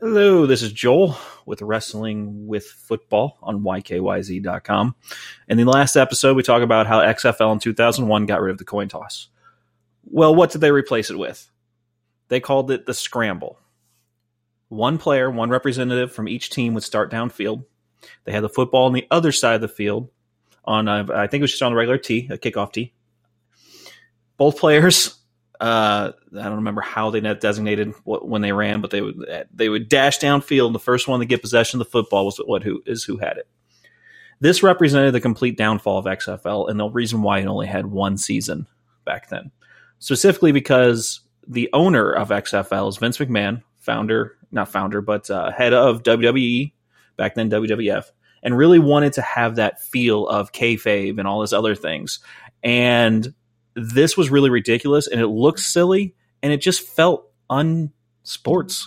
Hello, this is Joel with Wrestling with Football on YKYZ.com. In the last episode, we talk about how XFL in 2001 got rid of the coin toss. Well, what did they replace it with? They called it the scramble. One player, one representative from each team would start downfield. They had the football on the other side of the field on, a, I think it was just on the regular tee, a kickoff tee. Both players uh, I don't remember how they designated what, when they ran, but they would they would dash downfield. The first one to get possession of the football was what who is who had it. This represented the complete downfall of XFL and the reason why it only had one season back then. Specifically because the owner of XFL is Vince McMahon, founder, not founder, but uh, head of WWE, back then WWF, and really wanted to have that feel of kayfabe and all these other things. And this was really ridiculous and it looked silly and it just felt unsports